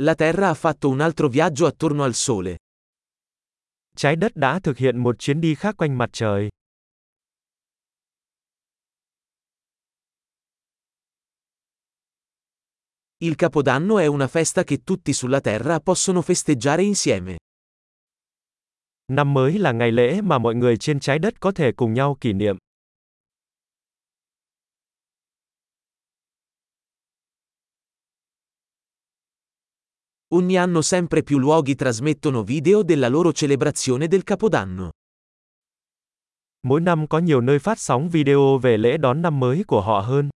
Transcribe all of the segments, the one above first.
La Terra ha fatto un altro viaggio attorno al Sole. Trái đất đã thực hiện một chuyến đi khác quanh mặt trời. Il Capodanno è una festa che tutti sulla Terra possono festeggiare insieme. Năm mới là ngày lễ mà mọi người trên trái đất có thể cùng nhau kỷ niệm. Ogni anno sempre più luoghi trasmettono video della loro celebrazione del Capodanno. Mỗi năm có nhiều nơi phát sóng video về lễ đón năm mới của họ hơn.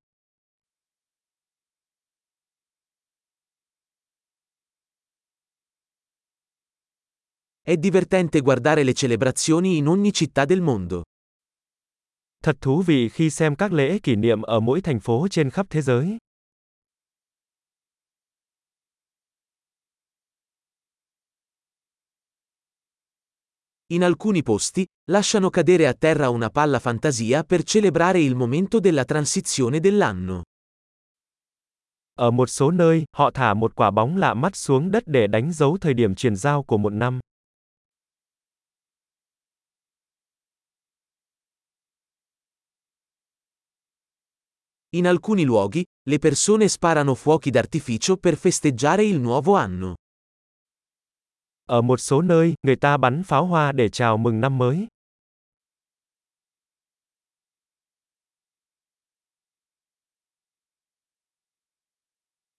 È divertente guardare le celebrazioni in ogni città del mondo. Thật thú vị khi xem các lễ kỷ niệm ở mỗi thành phố trên khắp thế giới. In alcuni posti, lasciano cadere a terra una palla fantasia per celebrare il momento della transizione dell'anno. Ở một số nơi, họ thả một quả bóng lạ mắt xuống đất để đánh dấu thời điểm chuyển giao của một năm. In alcuni luoghi, le persone sparano fuochi d'artificio per festeggiare il nuovo anno. Ở một số nơi, người ta bắn pháo hoa để chào mừng năm mới.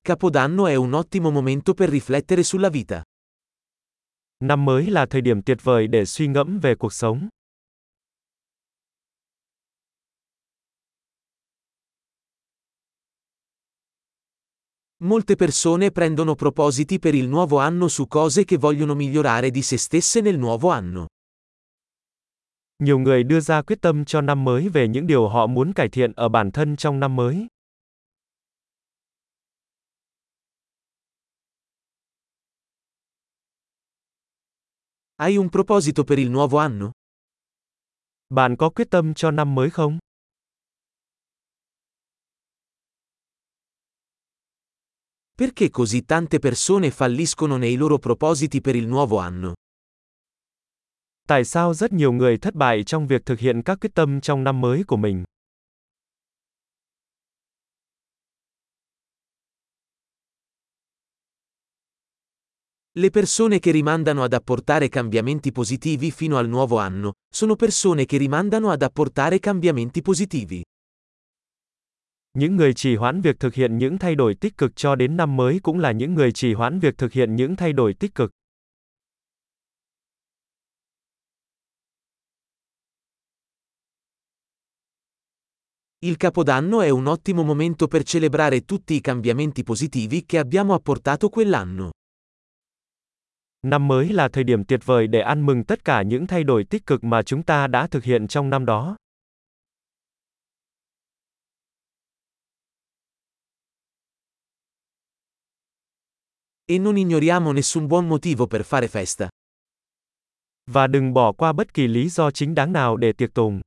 Capodanno è un ottimo momento per riflettere sulla vita. Năm mới là thời điểm tuyệt vời để suy ngẫm về cuộc sống. Molte persone prendono propositi per il nuovo anno su cose che vogliono migliorare di se stesse nel nuovo anno. Nhiều người đưa ra quyết tâm cho năm mới về những điều họ muốn cải thiện ở bản thân trong năm mới. Hai un proposito per il nuovo anno? Bạn có quyết tâm cho năm mới không? Perché così tante persone falliscono nei loro propositi per il nuovo anno? Tại sao rất nhiều người thất bại trong việc thực hiện các quyết tâm trong năm mới của mình? Le persone che rimandano ad apportare cambiamenti positivi fino al nuovo anno, sono persone che rimandano ad apportare cambiamenti positivi. Những người trì hoãn việc thực hiện những thay đổi tích cực cho đến năm mới cũng là những người trì hoãn việc thực hiện những thay đổi tích cực. Il Capodanno è un ottimo momento per celebrare tutti i cambiamenti positivi che abbiamo apportato quell'anno. Năm mới là thời điểm tuyệt vời để ăn mừng tất cả những thay đổi tích cực mà chúng ta đã thực hiện trong năm đó. E non ignoriamo nessun buon motivo per fare festa. Và đừng bỏ qua bất kỳ lý do chính đáng nào để tiệc tùng.